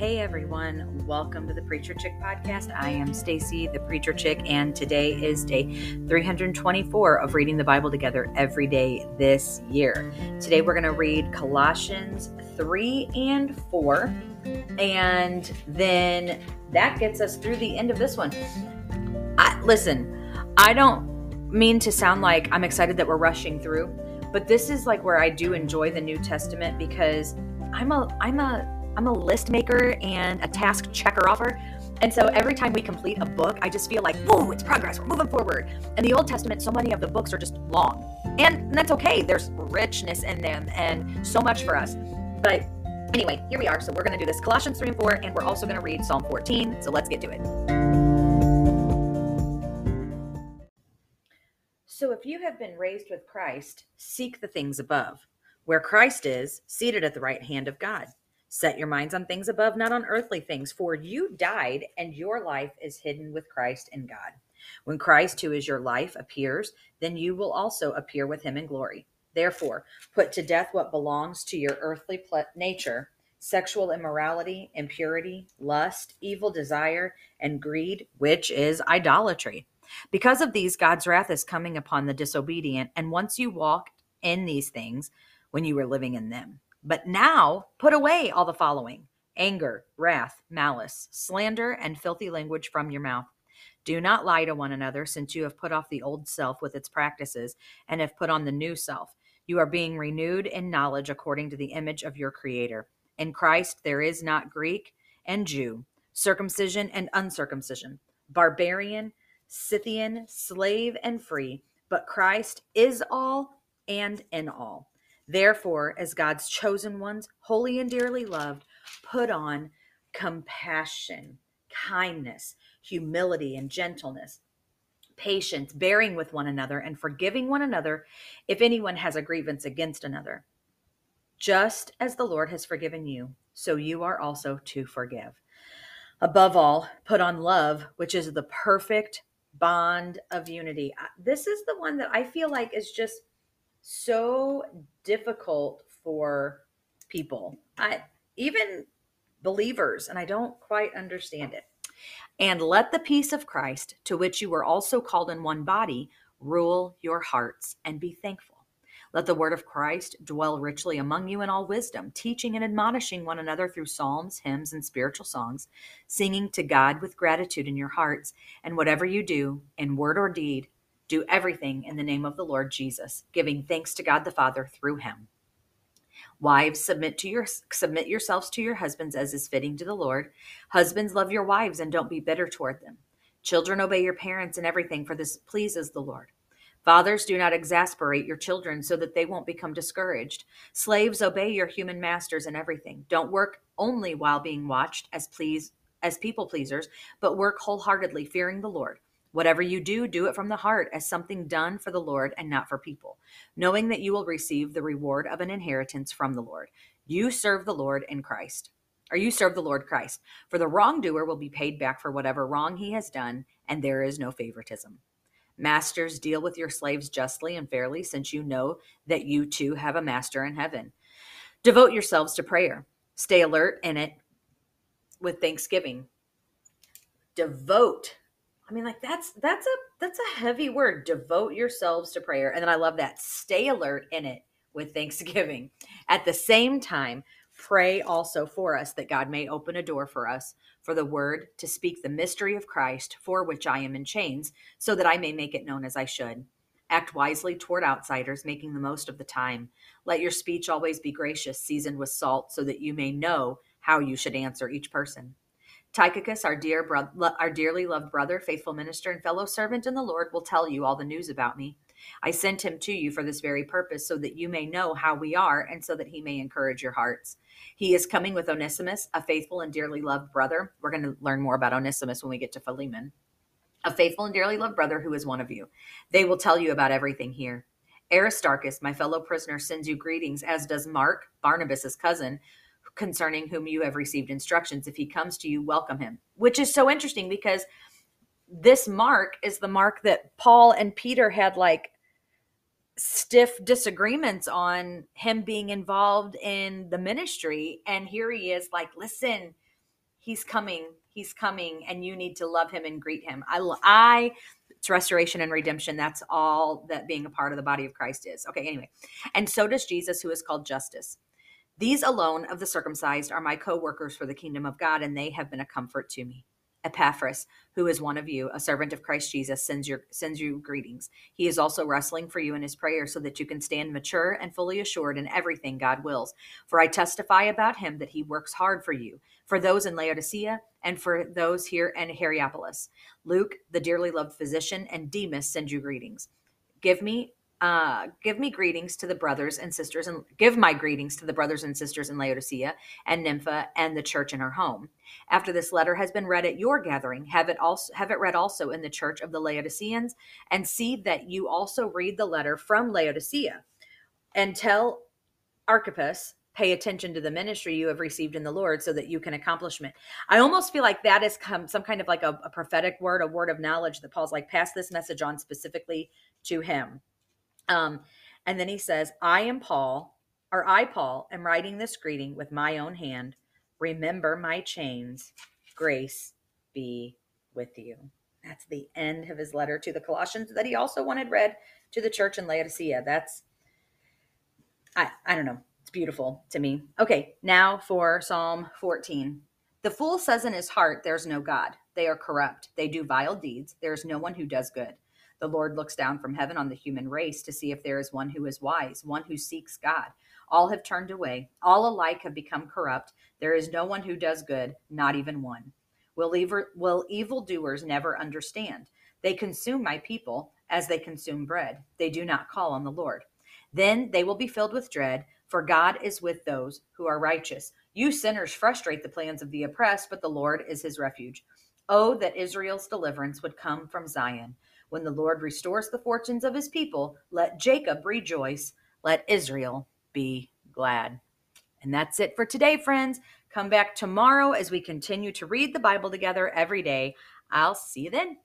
Hey everyone, welcome to the Preacher Chick podcast. I am Stacy, the Preacher Chick, and today is day 324 of reading the Bible together every day this year. Today we're going to read Colossians 3 and 4, and then that gets us through the end of this one. I, listen, I don't mean to sound like I'm excited that we're rushing through, but this is like where I do enjoy the New Testament because I'm a I'm a I'm a list maker and a task checker offer. And so every time we complete a book, I just feel like, whoa, it's progress. We're moving forward. In the Old Testament, so many of the books are just long. And that's okay. There's richness in them and so much for us. But anyway, here we are. So we're going to do this Colossians 3 and 4, and we're also going to read Psalm 14. So let's get to it. So if you have been raised with Christ, seek the things above, where Christ is, seated at the right hand of God. Set your minds on things above, not on earthly things, for you died, and your life is hidden with Christ in God. When Christ, who is your life, appears, then you will also appear with him in glory. Therefore, put to death what belongs to your earthly nature sexual immorality, impurity, lust, evil desire, and greed, which is idolatry. Because of these, God's wrath is coming upon the disobedient. And once you walked in these things, when you were living in them. But now put away all the following anger, wrath, malice, slander, and filthy language from your mouth. Do not lie to one another, since you have put off the old self with its practices and have put on the new self. You are being renewed in knowledge according to the image of your Creator. In Christ, there is not Greek and Jew, circumcision and uncircumcision, barbarian, Scythian, slave and free, but Christ is all and in all. Therefore, as God's chosen ones, holy and dearly loved, put on compassion, kindness, humility, and gentleness, patience, bearing with one another, and forgiving one another if anyone has a grievance against another. Just as the Lord has forgiven you, so you are also to forgive. Above all, put on love, which is the perfect bond of unity. Uh, this is the one that I feel like is just so difficult for people, I, even believers, and I don't quite understand it. And let the peace of Christ, to which you were also called in one body, rule your hearts and be thankful. Let the word of Christ dwell richly among you in all wisdom, teaching and admonishing one another through psalms, hymns, and spiritual songs, singing to God with gratitude in your hearts. And whatever you do, in word or deed, do everything in the name of the Lord Jesus, giving thanks to God the Father through him. Wives, submit to your submit yourselves to your husbands as is fitting to the Lord. Husbands, love your wives and don't be bitter toward them. Children, obey your parents in everything, for this pleases the Lord. Fathers, do not exasperate your children so that they won't become discouraged. Slaves, obey your human masters in everything. Don't work only while being watched as please as people pleasers, but work wholeheartedly, fearing the Lord. Whatever you do, do it from the heart as something done for the Lord and not for people, knowing that you will receive the reward of an inheritance from the Lord. You serve the Lord in Christ, or you serve the Lord Christ. For the wrongdoer will be paid back for whatever wrong he has done, and there is no favoritism. Masters, deal with your slaves justly and fairly, since you know that you too have a master in heaven. Devote yourselves to prayer. Stay alert in it with thanksgiving. Devote I mean, like that's that's a that's a heavy word. Devote yourselves to prayer. And then I love that. Stay alert in it with thanksgiving. At the same time, pray also for us that God may open a door for us for the word to speak the mystery of Christ, for which I am in chains, so that I may make it known as I should. Act wisely toward outsiders, making the most of the time. Let your speech always be gracious, seasoned with salt, so that you may know how you should answer each person. Tychicus, our dear bro- our dearly loved brother, faithful minister, and fellow servant in the Lord, will tell you all the news about me. I sent him to you for this very purpose, so that you may know how we are, and so that he may encourage your hearts. He is coming with Onesimus, a faithful and dearly loved brother. We're going to learn more about Onesimus when we get to Philemon. A faithful and dearly loved brother who is one of you. They will tell you about everything here. Aristarchus, my fellow prisoner, sends you greetings, as does Mark, Barnabas's cousin, concerning whom you have received instructions. If he comes to you, welcome him. Which is so interesting because this mark is the mark that Paul and Peter had like stiff disagreements on him being involved in the ministry. And here he is like, listen, he's coming he's coming and you need to love him and greet him i i it's restoration and redemption that's all that being a part of the body of christ is okay anyway and so does jesus who is called Justus these alone of the circumcised are my co-workers for the kingdom of god and they have been a comfort to me Epaphras, who is one of you, a servant of Christ Jesus, sends your sends you greetings. He is also wrestling for you in his prayer so that you can stand mature and fully assured in everything God wills. For I testify about him that he works hard for you, for those in Laodicea and for those here in Hierapolis. Luke, the dearly loved physician, and Demas send you greetings. Give me uh, give me greetings to the brothers and sisters and give my greetings to the brothers and sisters in Laodicea and Nympha and the church in her home. After this letter has been read at your gathering, have it also have it read also in the church of the Laodiceans, and see that you also read the letter from Laodicea, and tell Archippus pay attention to the ministry you have received in the Lord so that you can accomplish it. I almost feel like that is come some kind of like a, a prophetic word, a word of knowledge that Paul's like pass this message on specifically to him um, and then he says, I am Paul, or I, Paul, am writing this greeting with my own hand. Remember my chains. Grace be with you. That's the end of his letter to the Colossians that he also wanted read to the church in Laodicea. That's, I, I don't know. It's beautiful to me. Okay, now for Psalm 14. The fool says in his heart, There's no God. They are corrupt. They do vile deeds. There is no one who does good. The Lord looks down from heaven on the human race to see if there is one who is wise, one who seeks God. All have turned away. All alike have become corrupt. There is no one who does good, not even one. Will, evil, will evildoers never understand? They consume my people as they consume bread. They do not call on the Lord. Then they will be filled with dread, for God is with those who are righteous. You sinners frustrate the plans of the oppressed, but the Lord is his refuge. Oh, that Israel's deliverance would come from Zion. When the Lord restores the fortunes of his people, let Jacob rejoice, let Israel be glad. And that's it for today, friends. Come back tomorrow as we continue to read the Bible together every day. I'll see you then.